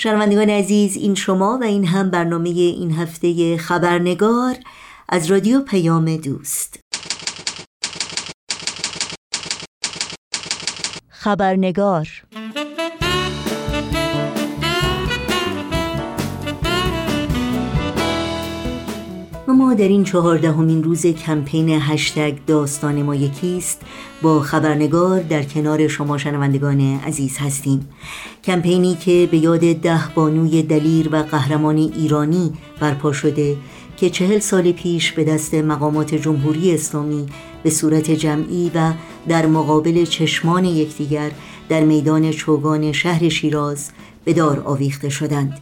شنوندگان عزیز این شما و این هم برنامه این هفته خبرنگار از رادیو پیام دوست. خبرنگار و ما در این چهاردهمین روز کمپین هشتگ داستان ما یکیست. با خبرنگار در کنار شما شنوندگان عزیز هستیم. کمپینی که به یاد ده بانوی دلیر و قهرمان ایرانی برپا شده که چهل سال پیش به دست مقامات جمهوری اسلامی به صورت جمعی و در مقابل چشمان یکدیگر در میدان چوگان شهر شیراز به دار آویخته شدند.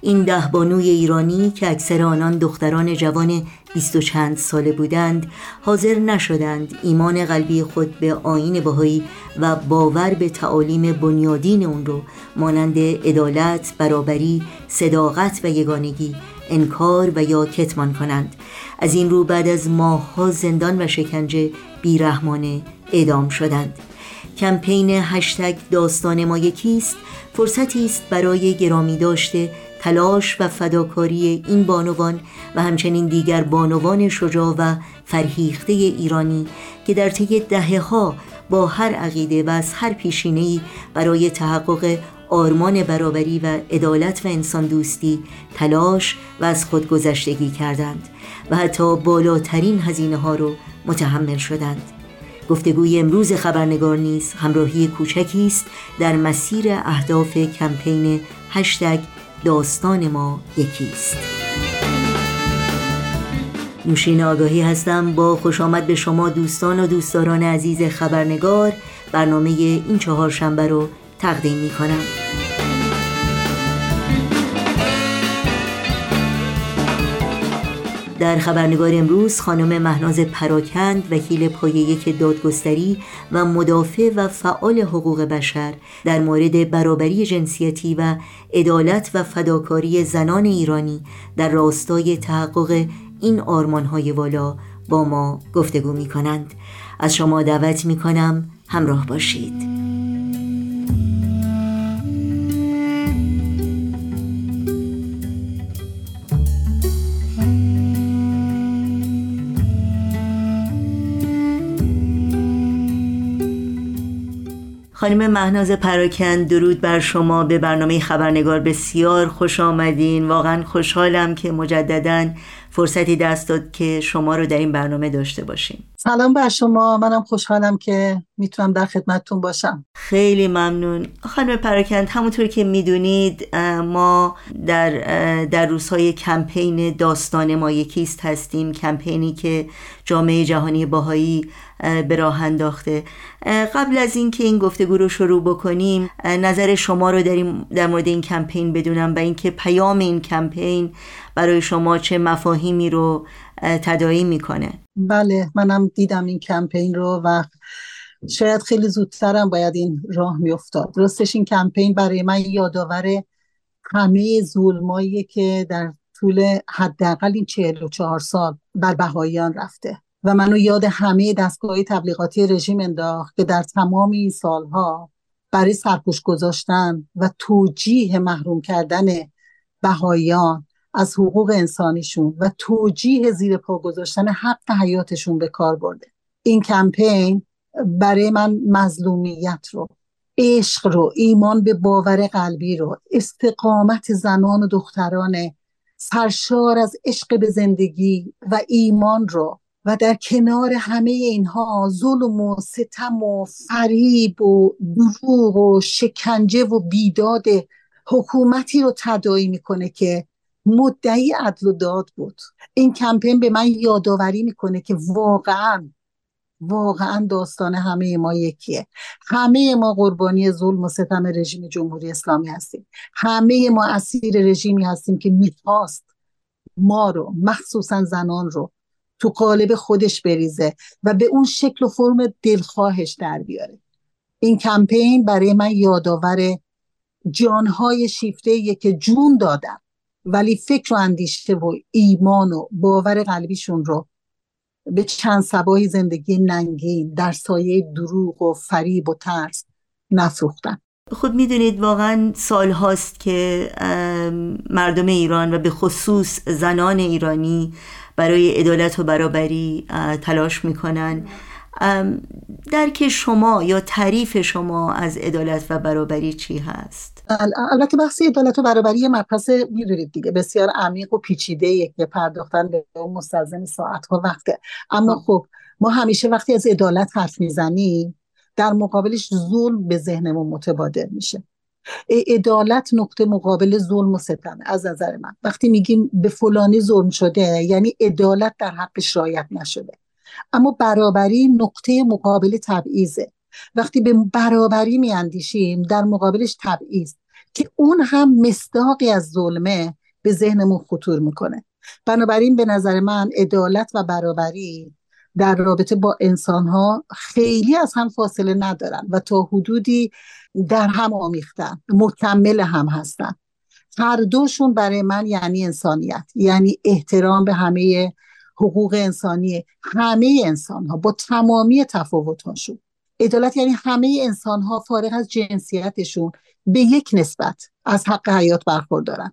این ده بانوی ایرانی که اکثر آنان دختران جوان بیست و چند ساله بودند حاضر نشدند ایمان قلبی خود به آین بهایی و باور به تعالیم بنیادین اون رو مانند عدالت، برابری، صداقت و یگانگی انکار و یا کتمان کنند. از این رو بعد از ماهها زندان و شکنجه بیرحمانه اعدام شدند. کمپین هشتگ داستان ما یکیست. فرصتی است برای گرامی داشته تلاش و فداکاری این بانوان و همچنین دیگر بانوان شجاع و فرهیخته ایرانی که در طی دهه ها با هر عقیده و از هر پیشینه‌ای برای تحقق آرمان برابری و عدالت و انسان دوستی تلاش و از خودگذشتگی کردند و حتی بالاترین هزینه ها رو متحمل شدند. گفتگوی امروز خبرنگار نیز همراهی کوچکی است در مسیر اهداف کمپین هشتگ داستان ما یکیست نوشین آگاهی هستم. با خوش آمد به شما دوستان و دوستداران عزیز خبرنگار. برنامه این چهار شنبه رو تقدیم می کنم در خبرنگار امروز خانم مهناز پراکند وکیل پایه یک دادگستری و مدافع و فعال حقوق بشر در مورد برابری جنسیتی و عدالت و فداکاری زنان ایرانی در راستای تحقق این آرمانهای والا با ما گفتگو می کنند از شما دعوت می کنم همراه باشید. خانم مهناز پراکن درود بر شما. به برنامه خبرنگار بسیار خوش آمدین. واقعا خوشحالم که مجددا فرصتی دست داد که شما رو در این برنامه داشته باشیم. سلام بر شما. منم خوشحالم که می‌تونم در خدمتتون باشم. خیلی ممنون. خانم پراکند همونطور که می‌دونید ما در در روزهای کمپین داستان ما یکیست هستیم. کمپینی که جامعه جهانی باهایی به راه انداخته. قبل از اینکه این گفتگو رو شروع بکنیم نظر شما رو در, در مورد این کمپین بدونم و اینکه پیام این کمپین برای شما چه مفاهیمی رو تدایی می‌کنه. بله منم دیدم این کمپین رو و شاید خیلی زودترم باید این راه میافتاد. راستش این کمپین برای من یادآور همه ظلمایی که در طول حداقل این چهل و چهار سال بر بهاییان رفته و منو یاد همه دستگاه تبلیغاتی رژیم انداخت که در تمام این سالها برای سرپوش گذاشتن و توجیه محروم کردن بهاییان از حقوق انسانیشون و توجیه زیر پا گذاشتن حق حیاتشون به کار برده. این کمپین برای من مظلومیت رو عشق رو ایمان به باور قلبی رو استقامت زنان و دختران سرشار از عشق به زندگی و ایمان رو و در کنار همه اینها ظلم و ستم و فریب و دروغ و شکنجه و بیداد حکومتی رو تدایی می‌کنه که مدعی عدل و داد بود. این کمپین به من یادآوری می‌کنه که واقعا واقعا داستان همه ما یکیه. همه ما قربانی ظلم و ستم رژیم جمهوری اسلامی هستیم. همه ما اسیر رژیمی هستیم که می‌خواست ما رو مخصوصا زنان رو تو قالب خودش بریزه و به اون شکل و فرم دلخواهش در بیاره. این کمپین برای من یادآور جانهای شیفته که جون دادن ولی فکر و اندیشه و ایمان و باور قلبیشون رو به چند سبای زندگی ننگین در سایه دروغ و فریب و ترس نفروختن خود می‌دونید واقعا سال هاست که مردم ایران و به خصوص زنان ایرانی برای عدالت و برابری تلاش می‌کنن درک شما یا تعریف شما از عدالت و برابری چی هست؟ البته بحث عدالت و برابری یه مبحث می‌دونید دیگه بسیار عمیق و پیچیده که پرداختن به اون مستلزم ساعت ها وقته. اما خب ما همیشه وقتی از عدالت حرف می‌زنیم در مقابلش ظلم به ذهنمون متبادر میشه. عدالت نقطه مقابل ظلم و ستم از نظر من. وقتی میگیم به فلانی ظلم شده یعنی عدالت در حقش رایت نشده. اما برابری نقطه مقابل تبعیضه. وقتی به برابری میاندیشیم در مقابلش تبعیض که اون هم مصداقی از ظلمه به ذهنمون خطور می‌کنه. بنابراین به نظر من عدالت و برابری در رابطه با انسان ها خیلی از هم فاصله ندارن و تا حدودی در هم آمیختن مکمل هم هستن. هر دوشون برای من یعنی انسانیت یعنی احترام به همه حقوق انسانی همه انسان ها با تمامی تفاوت هاشون عدالت یعنی همه انسان ها فارغ از جنسیتشون به یک نسبت از حق حیات برخوردارن.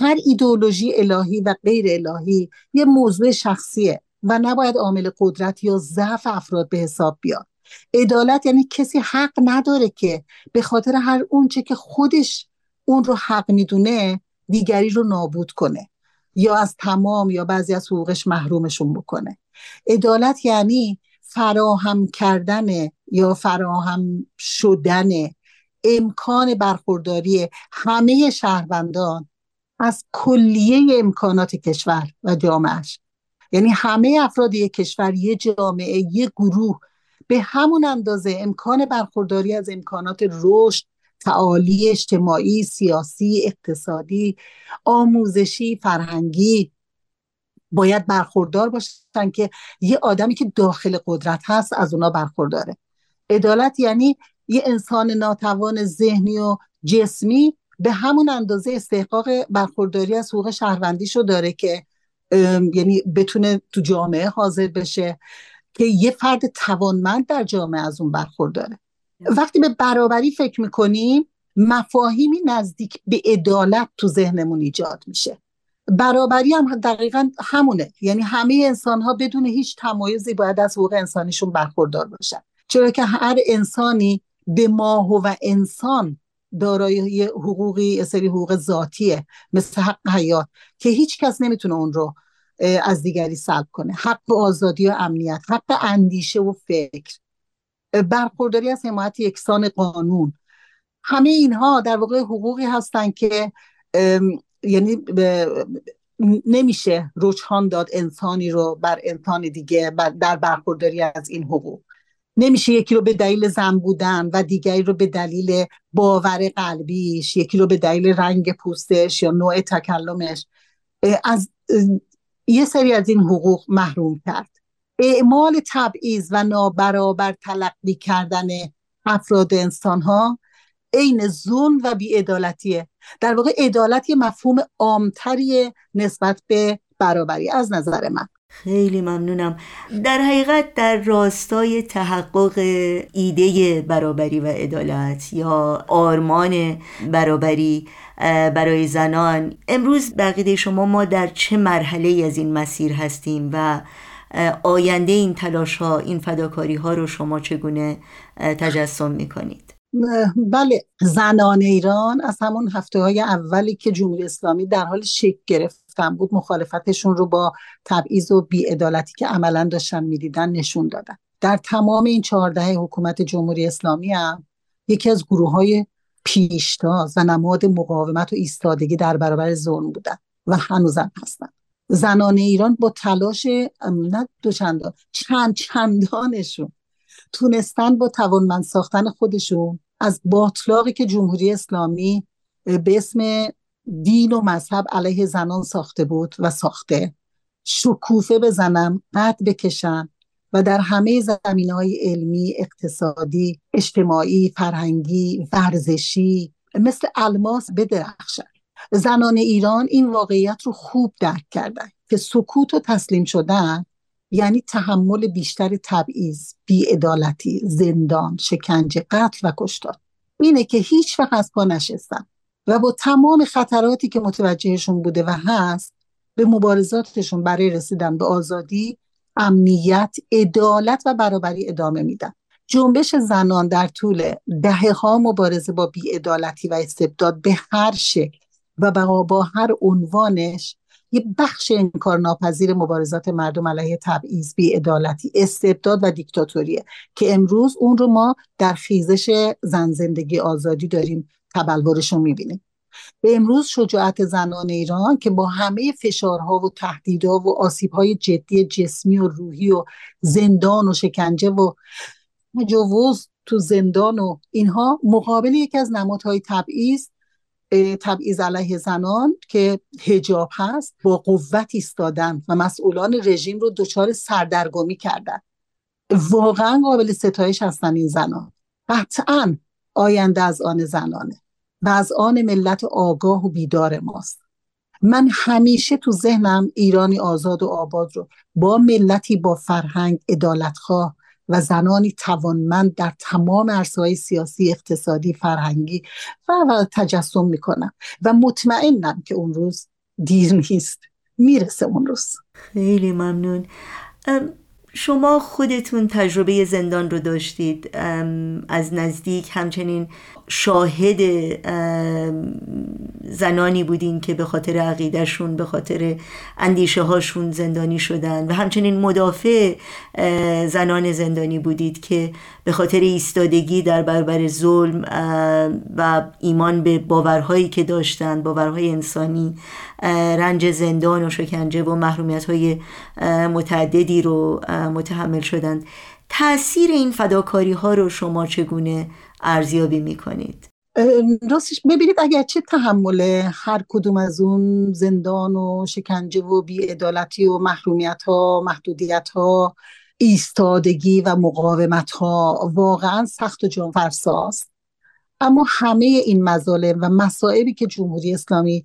هر ایدئولوژی الهی و غیر الهی یه موضوع شخصیه و نباید عامل قدرت یا ضعف افراد به حساب بیاد. عدالت یعنی کسی حق نداره که به خاطر هر اونچه که خودش اون رو حق می‌دونه دیگری رو نابود کنه یا از تمام یا بعضی از حقوقش محرومشون بکنه. عدالت یعنی فراهم کردن یا فراهم شدن امکان برخورداری همه شهروندان از کلیه امکانات کشور و جامعش یعنی همه افراد یک کشور یه جامعه یه گروه به همون اندازه امکان برخورداری از امکانات رشد تعالی اجتماعی سیاسی اقتصادی آموزشی فرهنگی باید برخوردار باشن که یه آدمی که داخل قدرت هست از اونا برخورداره. عدالت یعنی یه انسان ناتوان ذهنی و جسمی به همون اندازه استحقاق برخورداری از حقوق شهروندیشو داره که یعنی بتونه تو جامعه حاضر بشه که یه فرد توانمند در جامعه از اون برخورداره. وقتی به برابری فکر می‌کنیم مفاهیمی نزدیک به عدالت تو ذهنمون ایجاد میشه. برابری هم دقیقا همونه. یعنی همه انسان ها بدون هیچ تمایزی باید از حقوق انسانیشون برخوردار باشن. چرا که هر انسانی به ماه و انسان دارای حقوقی سری حقوق ذاتیه مثل حق حیات که هیچ کس نمی‌تونه اون رو از دیگری سلب کنه. حق آزادی و امنیت حق اندیشه و فکر. برخورداری از حمایت یکسان قانون. همه اینها در واقع حقوقی هستند که یعنی نمیشه رجحان داد انسانی رو بر انسان دیگه در برخورداری از این حقوق. نمیشه یکی رو به دلیل زن بودن و دیگری رو به دلیل باور قلبیش یکی رو به دلیل رنگ پوستش یا نوع تکلمش از یه سری از این حقوق محروم کرد. اعمال تبعیض و نابرابر تلقی کردن افراد انسان ها عین ظلم و بیعدالتیه. در واقع عدالت یه مفهوم عامتری نسبت به برابری از نظر من. خیلی ممنونم. در حقیقت در راستای تحقق ایده برابری و عدالت یا آرمان برابری برای زنان امروز بقیده شما ما در چه مرحله از این مسیر هستیم و آینده این تلاش ها این فداکاری ها رو شما چگونه تجسم می‌کنید؟ بله زنان ایران از همون هفته های اولی که جمهوری اسلامی در حال شکل گرفتن بود مخالفتشون رو با تبعیض و بیعدالتی که عملا داشتن می‌دیدن نشون دادن. در تمام این چهارده حکومت جمهوری اسلامی هم یکی از گروه های پیشتاز و نماد مقاومت و ایستادگی در برابر ظلم بودن و هنوزم هستن. زنان ایران با تلاش نه دو چندان چند چندانشون تونستن با توانمند ساختن خودشون از باطلاقی که جمهوری اسلامی به اسم دین و مذهب علیه زنان ساخته بود و ساخته. شکوفه بزنن قد بکشن و در همه زمین های علمی، اقتصادی، اجتماعی، فرهنگی، ورزشی مثل الماس بدرخشن. زنان ایران این واقعیت رو خوب درک کردن که سکوت و تسلیم شدن یعنی تحمل بیشتر تبعیض بیعدالتی زندان شکنجه قتل و کشتار. اینه که هیچ وقت از پا نشستن و با تمام خطراتی که متوجهشون بوده و هست به مبارزاتشون برای رسیدن به آزادی امنیت عدالت و برابری ادامه میدن. جنبش زنان در طول دهه ها مبارزه با بیعدالتی و استبداد به هر شکل و با هر عنوانش یه بخش انکار ناپذیر مبارزات مردم علیه تبعیض بیعدالتی استبداد و دیکتاتوریه که امروز اون رو ما در خیزش زن زندگی آزادی داریم تبلورش رو می‌بینیم. به امروز شجاعت زنان ایران که با همه فشارها و تهدیدها و آسیبهای جدی جسمی و روحی و زندان و شکنجه و تجاوز تو زندان و اینها مقابل یکی از نمادهای تبعیض تبعیض علیه زنان که هجاب هست با قوت ایستادن و مسئولان رژیم رو دچار سردرگمی کردن. واقعا قابل ستایش هستن این زنان. قطعا آینده از آن زنانه و از آن ملت آگاه و بیدار ماست. من همیشه تو ذهنم ایرانی آزاد و آباد رو با ملتی با فرهنگ عدالتخواه و زنانی توانمند در تمام عرصه‌های سیاسی اقتصادی فرهنگی و, و تجسم می‌کنم و مطمئنم که اون روز دیر نیست. می‌رسه اون روز. خیلی ممنون. شما خودتون تجربه زندان رو داشتید از نزدیک همچنین شاهد زنانی بودین که به خاطر عقیدهشون به خاطر اندیشه هاشون زندانی شدن و همچنین مدافع زنان زندانی بودید که به خاطر ایستادگی در برابر ظلم و ایمان به باورهایی که داشتن باورهای انسانی رنج زندان و شکنجه و محرومیت های متعددی رو متحمل شدند. تاثیر این فداکاری ها رو شما چگونه ارزیابی می‌کنید؟ راستش ببینید اگر چه تحمل هر کدوم از اون زندان و شکنجه و بیعدالتی و محرومیت ها محدودیت ها ایستادگی و مقاومت ها واقعا سخت و جانفرساست اما همه این مظالم و مسائلی که جمهوری اسلامی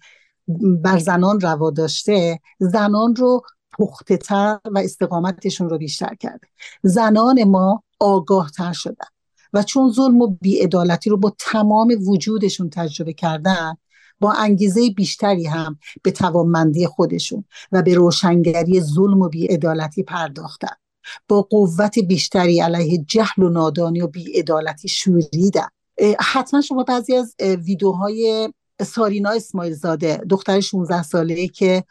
بر زنان روا داشته زنان رو پخته تر و استقامتشون رو بیشتر کرده. زنان ما آگاه تر شدن و چون ظلم و بیعدالتی رو با تمام وجودشون تجربه کردن با انگیزه بیشتری هم به توانمندی خودشون و به روشنگری ظلم و بیعدالتی پرداختن. با قوت بیشتری علیه جهل و نادانی و بیعدالتی شوریدن. حتما شما بعضی از ویدوهای سارینا اسماعیل زاده دختر 16 ساله که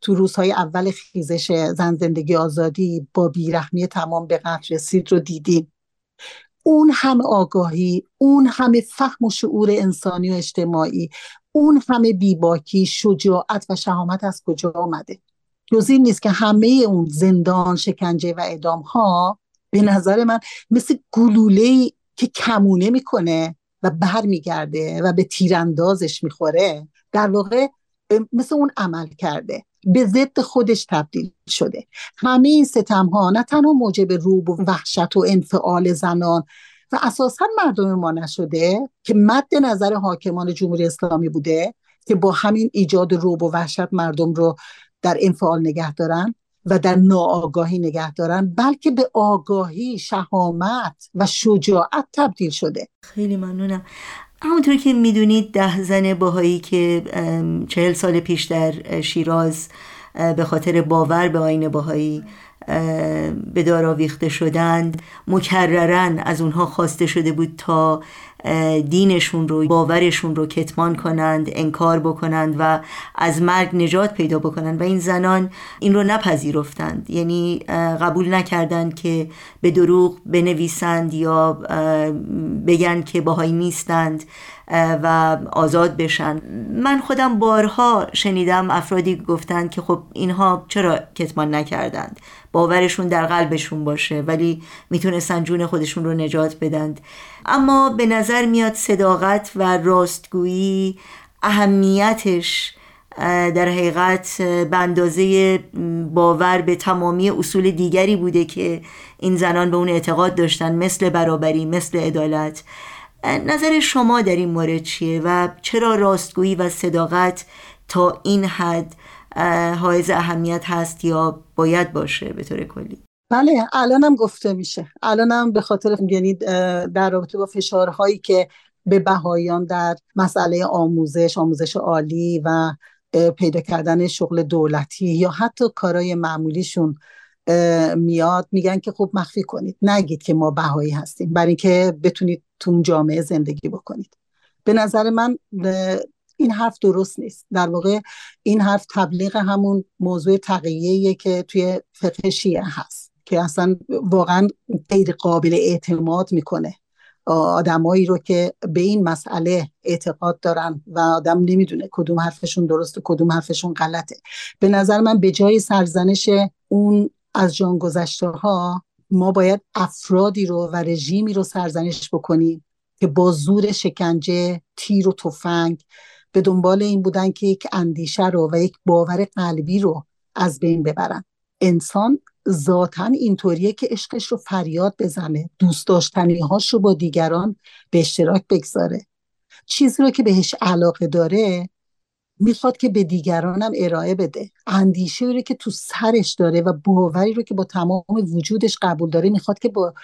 تو روزهای اول خیزش زن زندگی آزادی با بیرحمی تمام به قتل رسید رو دیدیم. اون همه آگاهی اون همه فهم و شعور انسانی و اجتماعی اون همه بیباکی شجاعت و شهامت از کجا آمده جز این نیست که همه اون زندان شکنجه و اعدام ها به نظر من مثل گلوله که کمونه می‌کنه و برمیگرده و به تیراندازش می‌خوره در واقع مثل اون عمل کرده. به ضد خودش تبدیل شده. همه این ستم ها نه تنها موجب روب و وحشت و انفعال زنان و اساسا مردم ما نشده که مد نظر حاکمان جمهوری اسلامی بوده که با همین ایجاد روب و وحشت مردم رو در انفعال نگه دارن و در ناآگاهی نگه دارن بلکه به آگاهی شهامت و شجاعت تبدیل شده. خیلی ممنونم. همونطور که می‌دونید ده زن باهایی که چهل سال پیش در شیراز به خاطر باور به آین باهایی به دار آویخته شدند مکررن از اونها خواسته شده بود تا دینشون رو باورشون رو کتمان کنند انکار بکنند و از مرگ نجات پیدا بکنند. و این زنان این رو نپذیرفتند. یعنی قبول نکردند که به دروغ بنویسند یا بگن که باهایی نیستند. و آزاد بشن. من خودم بارها شنیدم افرادی گفتند که خب اینها چرا کتمان نکردند؟ باورشون در قلبشون باشه ولی می‌تونستن جون خودشون رو نجات بدند. اما به نظر میاد صداقت و راستگویی اهمیتش در حقیقت به اندازه باور به تمامی اصول دیگری بوده که این زنان به اون اعتقاد داشتن مثل برابری مثل عدالت. نظر شما در این مورد چیه و چرا راستگویی و صداقت تا این حد حائز اهمیت هست یا باید باشه به طور کلی؟ بله الانم گفته میشه. الانم به خاطر یعنی در رابطه با فشارهایی که به بهایان در مسئله آموزش آموزش عالی و پیدا کردن شغل دولتی یا حتی کارهای معمولیشون میاد میگن که خب مخفی کنید. نگید که ما بهایی هستیم. برای اینکه بتونید تو جامعه زندگی بکنید. به نظر من این حرف درست نیست. در واقع این حرف تبلیغ همون موضوع تقییه که توی فقه شیعه هست. که اصلا واقعا غیر قابل اعتماد می‌کنه. آدمایی رو که به این مسئله اعتقاد دارن و آدم نمی‌دونه کدوم حرفشون درست و کدوم حرفشون غلطه. به نظر من به جای سرزنش اون از جان گذشته ها ما باید افرادی رو و رژیمی رو سرزنش بکنیم که با زور شکنجه تیر و تفنگ به دنبال این بودن که یک اندیشه رو و یک باور قلبی رو از بین ببرن. انسان ذاتا اینطوریه که عشقش رو فریاد بزنه دوست داشتنی هاش رو با دیگران به اشتراک بگذاره. چیزی رو که بهش علاقه داره می‌خواد که به دیگرانم ارائه بده. اندیشه رو که تو سرش داره و باوری رو که با تمام وجودش قبول داره می‌خواد که با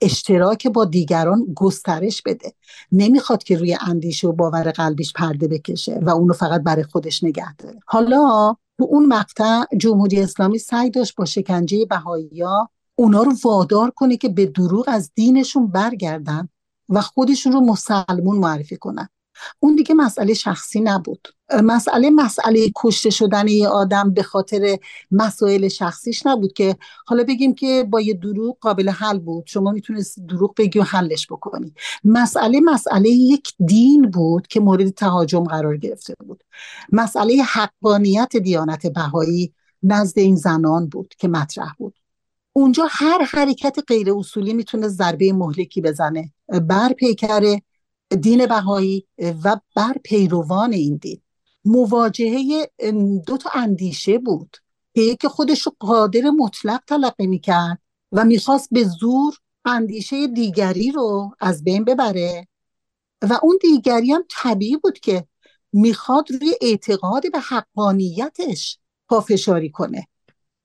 اشتراک با دیگران گسترش بده. نمی‌خواد که روی اندیشه و باور قلبیش پرده بکشه و اونو فقط برای خودش نگه داره. حالا تو اون مقطع جمهوری اسلامی سعی داشت با شکنجه بهایی اونا رو وادار کنه که به دروغ از دینشون برگردن و خودشون رو مسلمون معرفی کنن. اون دیگه مسئله شخصی نبود. مسئله مسئله کشته شدن یه آدم به خاطر مسائل شخصیش نبود که حالا بگیم که با یه دروغ قابل حل بود. شما می‌تونست دروغ بگی و حلش بکنی مسئله مسئله یک دین بود که مورد تهاجم قرار گرفته بود. مسئله حقانیت دیانت بهایی نزد این زنان بود که مطرح بود. اونجا هر حرکت غیر اصولی می‌تونه ضربه مهلکی بزنه. بر پیکر دین بهایی و بر پیروان این دین. مواجهه دو تا اندیشه بود. که یکی خودش رو قادر مطلق تلقی می‌کرد و می‌خواست به زور اندیشه دیگری رو از بین ببره. و اون دیگری هم طبیعی بود که می‌خواد روی اعتقاد به حقانیتش پافشاری کنه.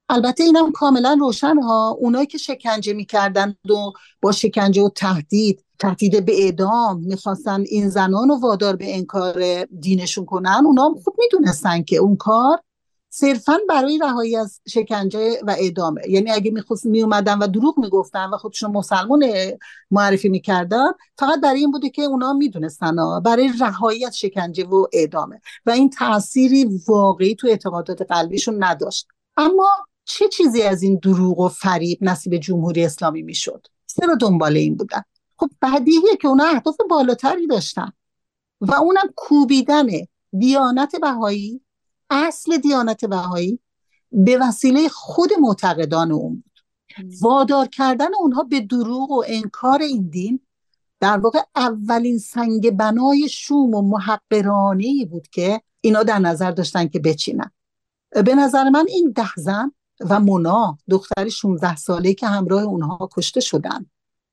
البته اینم کاملا روشن ها اونایی که شکنجه می‌کردن و با شکنجه و تهدید تهدید به اعدام می‌خواستن این زنان رو وادار به انکار دینشون کنن اونا هم خوب می‌دونستن که اون کار صرفا برای رهایی از شکنجه و اعدامه یعنی اگه می‌خواست میومدن و دروغ می‌گفتن و خودشون مسلمون معرفی می‌کردن فقط برای این بوده که اونا می‌دونستن برای رهایی از شکنجه و اعدامه. و این تأثیری واقعی تو اعتقادات قلبیشون نداشت. اما چه چیزی از این دروغ و فریب نصیب جمهوری اسلامی می‌شد؟ چرا دنبال این بودن. خب بدیهیه که اونا اهداف بالاتری داشتن. و اونم کوبیدن دیانت بهایی اصل دیانت بهایی به وسیله خود معتقدان اون بود. وادار کردن اونها به دروغ و انکار این دین در واقع اولین سنگ بنای شوم و محقرانه بود که اینا در نظر داشتن که بچینن. به نظر من این ده زن و مونا دختری 16 ساله که همراه اونها کشته شدن.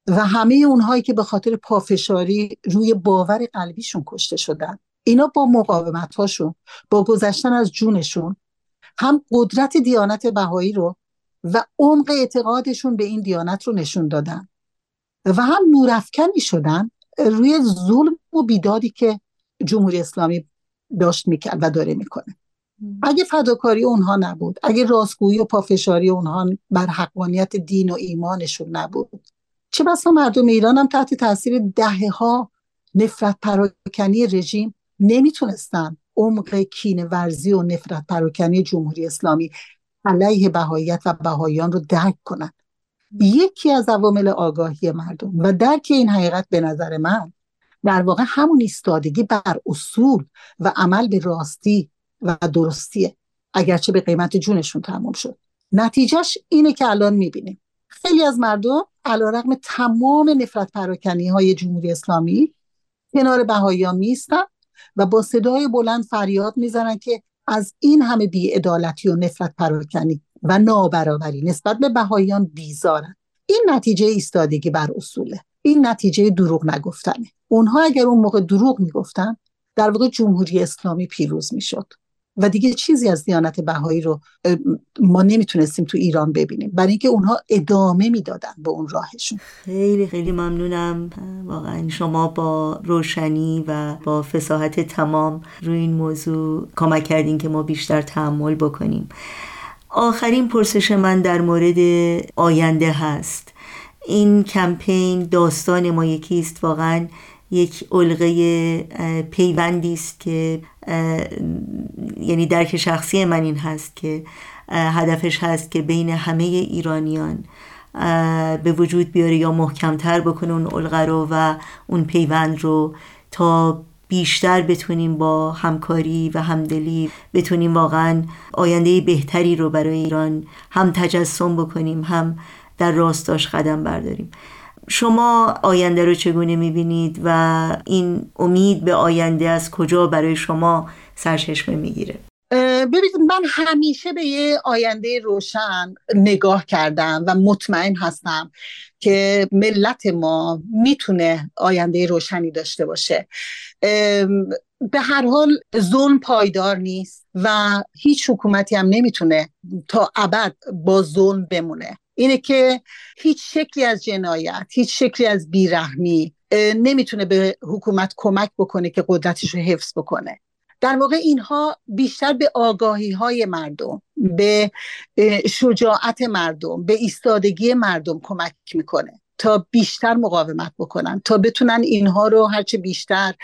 و همه اونهایی که به خاطر پافشاری روی باور قلبیشون کشته شدن. اینا با مقاومت هاشون با گذشتن از جونشون هم قدرت دیانت بهایی رو و عمق اعتقادشون به این دیانت رو نشون دادن. و هم نورافکنی شدن روی ظلم و بیدادی که جمهوری اسلامی داشت می‌کرد و داره می‌کنه. اگه فداکاری اونها نبود اگه راستگویی و پافشاری اونها بر حقانیت دین و ایمانشون نبود چه بسا مردم ایران هم تحت تاثیر دهه ها نفرت پراکنی رژیم نمی‌تونستن عمق کین ورزی و نفرت پراکنی جمهوری اسلامی علیه بهاییت و بهاییان رو درک کنند یکی از عوامل آگاهی مردم و درک این حقیقت به نظر من در واقع همون ایستادگی بر اصول و عمل به راستی و درستیه اگرچه به قیمت جونشون تمام شد. نتیجهش اینه که الان می‌بینیم. خیلی از مردم علا رقم تمام نفرت پراکنی های جمهوری اسلامی کنار بهاییان میستن و با صدای بلند فریاد می‌زنن که از این همه بیعدالتی و نفرت پراکنی و نابرابری نسبت به بهاییان بیزارن. این نتیجه ایستادگی بر اصوله. این نتیجه دروغ نگفتنه. اونها اگر اون موقع دروغ می‌گفتن در واقع جمهوری اسلامی پیروز می‌شد. و دیگه چیزی از دیانت بهایی رو ما نمی‌تونستیم تو ایران ببینیم. برای اینکه اونها ادامه می‌دادن به اون راهشون. خیلی خیلی ممنونم. واقعا شما با روشنی و با فساحت تمام روی این موضوع کمک کردین که ما بیشتر تحمل بکنیم. آخرین پرسش من در مورد آینده هست. این کمپین داستان ما یکیست. واقعا یک علقه پیوندی است که یعنی درک شخصی من این هست که هدفش هست که بین همه ایرانیان به وجود بیاره یا محکمتر بکنه اون علقه رو و اون پیوند رو تا بیشتر بتونیم با همکاری و همدلی بتونیم واقعا آینده بهتری رو برای ایران هم تجسم بکنیم هم در راستاش قدم برداریم. شما آینده رو چگونه می‌بینید و این امید به آینده از کجا برای شما سرچشمه می‌گیره؟ ببینید من همیشه به یه آینده روشن نگاه کردم و مطمئن هستم که ملت ما می‌تونه آینده روشنی داشته باشه. به هر حال ظلم پایدار نیست و هیچ حکومتی هم نمی‌تونه تا ابد با ظلم بمونه. اینه که هیچ شکلی از جنایت هیچ شکلی از بیرحمی نمی‌تونه به حکومت کمک بکنه که قدرتش رو حفظ بکنه. در واقع اینها بیشتر به آگاهی های مردم به شجاعت مردم به ایستادگی مردم کمک می‌کنه تا بیشتر مقاومت بکنن تا بتونن اینها رو هرچه بیشتر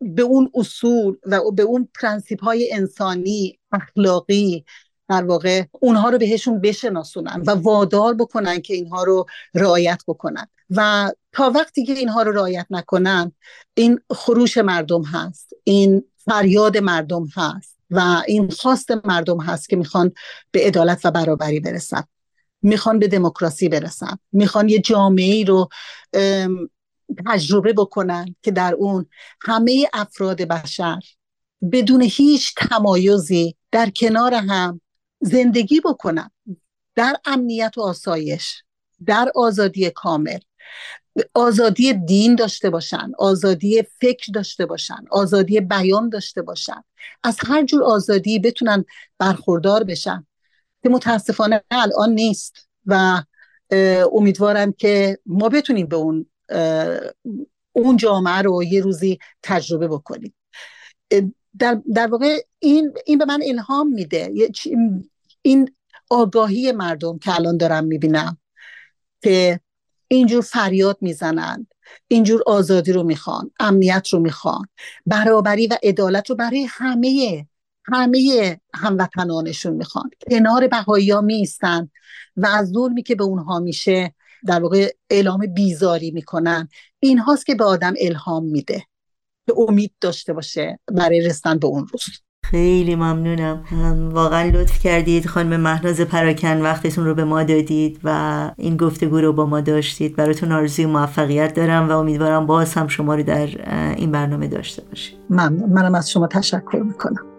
به اون اصول و به اون پرنسیپ های انسانی اخلاقی در واقع اونها رو بهشون بشناسونن و وادار بکنن که اینها رو رعایت بکنن. و تا وقتی که اینها رو رعایت نکنن این خروش مردم هست این فریاد مردم هست و این خواست مردم هست که می‌خوان به عدالت و برابری برسن. می‌خوان به دموکراسی برسن. می‌خوان یه جامعه ای رو تجربه بکنن که در اون همه افراد بشر بدون هیچ تمایزی در کنار هم زندگی بکنن در امنیت و آسایش در آزادی کامل. آزادی دین داشته باشن آزادی فکر داشته باشن آزادی بیان داشته باشن. از هر جور آزادی بتونن برخوردار بشن. که متاسفانه الان نیست و امیدوارم که ما بتونیم به اون اون جامعه رو یه روزی تجربه بکنیم. در, در واقع این, این به من الهام میده. این آگاهی مردم که الان دارم می‌بینم که اینجور فریاد می‌زنند اینجور آزادی رو می‌خوان امنیت رو می‌خوان برابری و عدالت رو برای همه همه هموطنانشون می‌خوان. کنار بهایی ها میستن و از ظلمی که به اونها میشه در واقع اعلام بیزاری می‌کنن. این هاست که به آدم الهام میده. که امید داشته باشه برای رسیدن به اون روز. خیلی ممنونم. واقعا لطف کردید. خانم مهناز پراکن وقتتون رو به ما دادید و این گفتگو رو با ما داشتید. براتون آرزوی موفقیت دارم و امیدوارم باز هم شما رو در این برنامه داشته باشید ممنون. منم از شما تشکر می‌کنم.